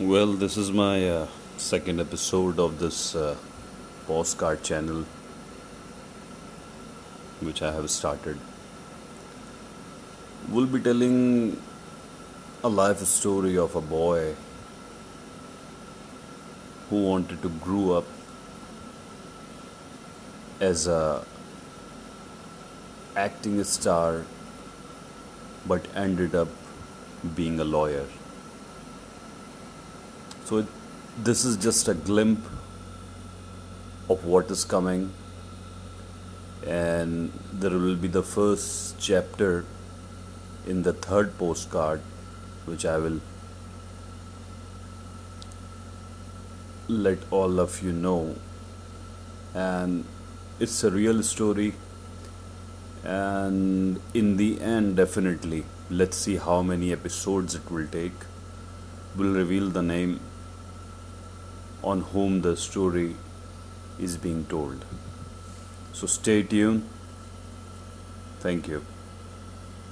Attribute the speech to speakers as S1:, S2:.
S1: Well, this is my uh, second episode of this uh, postcard channel which I have started. We'll be telling a life story of a boy who wanted to grow up as a acting star but ended up being a lawyer. So it, this is just a glimpse of what is coming, and there will be the first chapter in the third postcard, which I will let all of you know. And it's a real story, and in the end, definitely, let's see how many episodes it will take. We'll reveal the name on whom the story is being told. So stay tuned. Thank you.